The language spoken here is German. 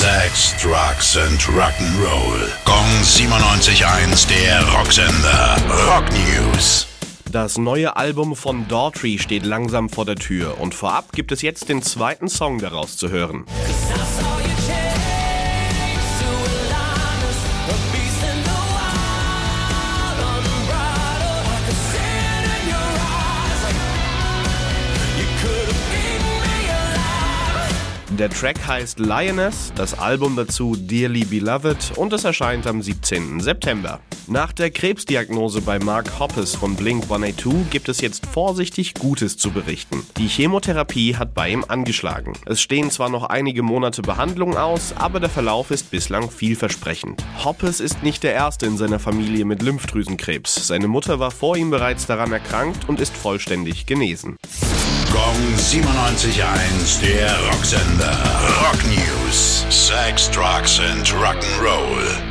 Sex, Drugs and Rock'n'Roll. Gong 97.1, der Rocksender. Rock News. Das neue Album von Daughtry steht langsam vor der Tür und vorab gibt es jetzt den zweiten Song daraus zu hören. Der Track heißt Lioness, das Album dazu Dearly Beloved und es erscheint am 17. September. Nach der Krebsdiagnose bei Mark Hoppes von Blink 182 gibt es jetzt vorsichtig Gutes zu berichten. Die Chemotherapie hat bei ihm angeschlagen. Es stehen zwar noch einige Monate Behandlung aus, aber der Verlauf ist bislang vielversprechend. Hoppes ist nicht der erste in seiner Familie mit Lymphdrüsenkrebs. Seine Mutter war vor ihm bereits daran erkrankt und ist vollständig genesen. Gong 97.1, der Rocksender. Rock News. Sex, Drugs and Rock'n'Roll.